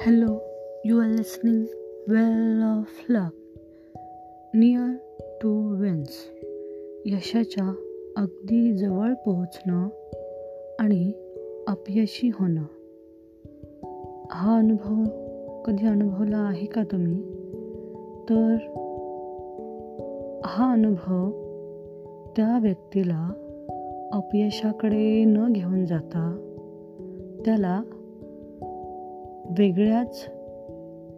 Hello, you are listening Well of Luck. Near to Wins. यशाच्या अगदी जवळ पोहोचणं आणि अपयशी होणं हा अनुभव कधी अनुभवला आहे का तुम्ही तर हा अनुभव त्या व्यक्तीला अपयशाकडे न घेऊन जाता त्याला वेगळ्याच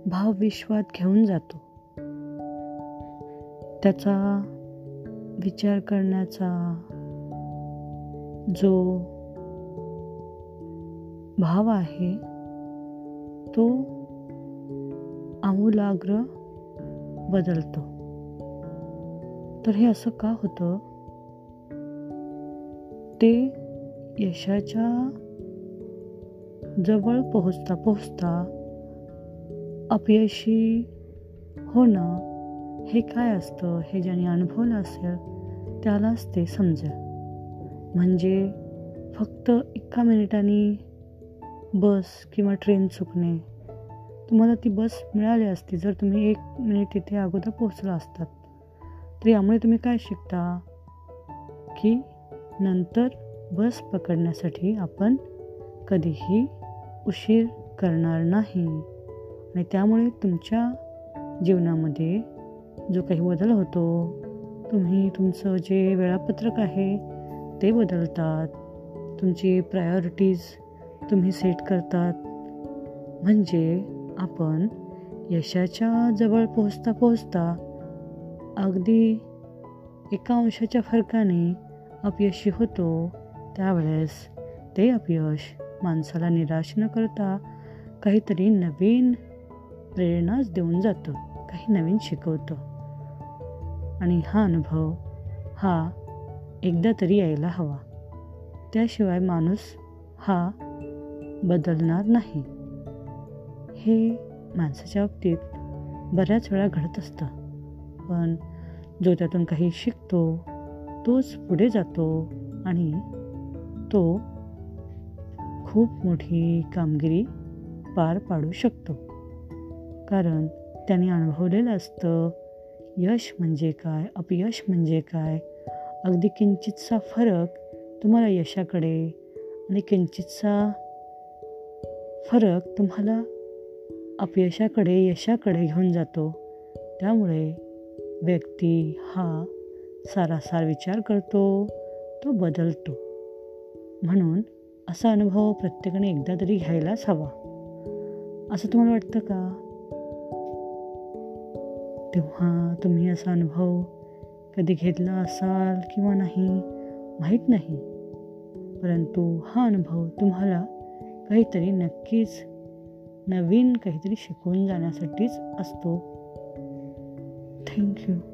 भावविश्वात घेऊन जातो. त्याचा विचार करण्याचा जो भाव आहे तो आमूलाग्र बदलतो. तर हे असं का होतं? ते यशाच्या जवळ पोहोचता पोहोचता अपयशी होणं हे काय असतं हे ज्याने अनुभवलं असेल त्यालाच ते समजेल. म्हणजे फक्त एका मिनिटाने बस किंवा ट्रेन चुकणे. तुम्हाला ती बस मिळाली असती जर तुम्ही एक मिनिट इथे अगोदर पोहोचला असतात तर यामुळे तुम्ही काय शिकता? की नंतर बस पकडण्यासाठी आपण कधीही उशीर करणार नाही. आणि त्यामुळे तुमच्या जीवनामध्ये जो काही बदल होतो तुम्ही तुमचं जे वेळापत्रक आहे ते बदलतात. तुमची प्रायोरिटीज तुम्ही सेट करतात. म्हणजे आपण यशाच्या जवळ पोहोचता पोहोचता अगदी एका अंशाच्या फरकाने अपयशी होतो. त्यावेळेस ते अपयश माणसाला निराश न करता काहीतरी नवीन प्रेरणाच देऊन जातं काही नवीन शिकवतं. आणि हा अनुभव हा एकदा तरी यायला हवा. त्याशिवाय माणूस हा बदलणार नाही. हे माणसाच्या बाबतीत बऱ्याच वेळा घडत असतं. पण जो त्यातून काही शिकतो तोच पुढे जातो आणि तो खूप मोठी कामगिरी पार पाडू शकतो. कारण त्याने अनुभवलेलं असतं यश म्हणजे काय अपयश म्हणजे काय अगदी किंचितचा फरक तुम्हाला यशाकडे आणि किंचितचा फरक तुम्हाला अपयशाकडे यशाकडे घेऊन जातो. त्यामुळे व्यक्ती हा सारासार विचार करतो तो बदलतो. म्हणून असा अनुभव प्रत्येकाने एकदा तरी घ्यायलाच हवा. असं तुम्हाला वाटतं का? तेव्हा तुम्ही असा अनुभव कधी घेतला असाल किंवा नाही? माहीत नाही. परंतु हा अनुभव तुम्हाला काहीतरी नक्कीच नवीन काहीतरी शिकवून जाण्यासाठीच असतो. थँक्यू.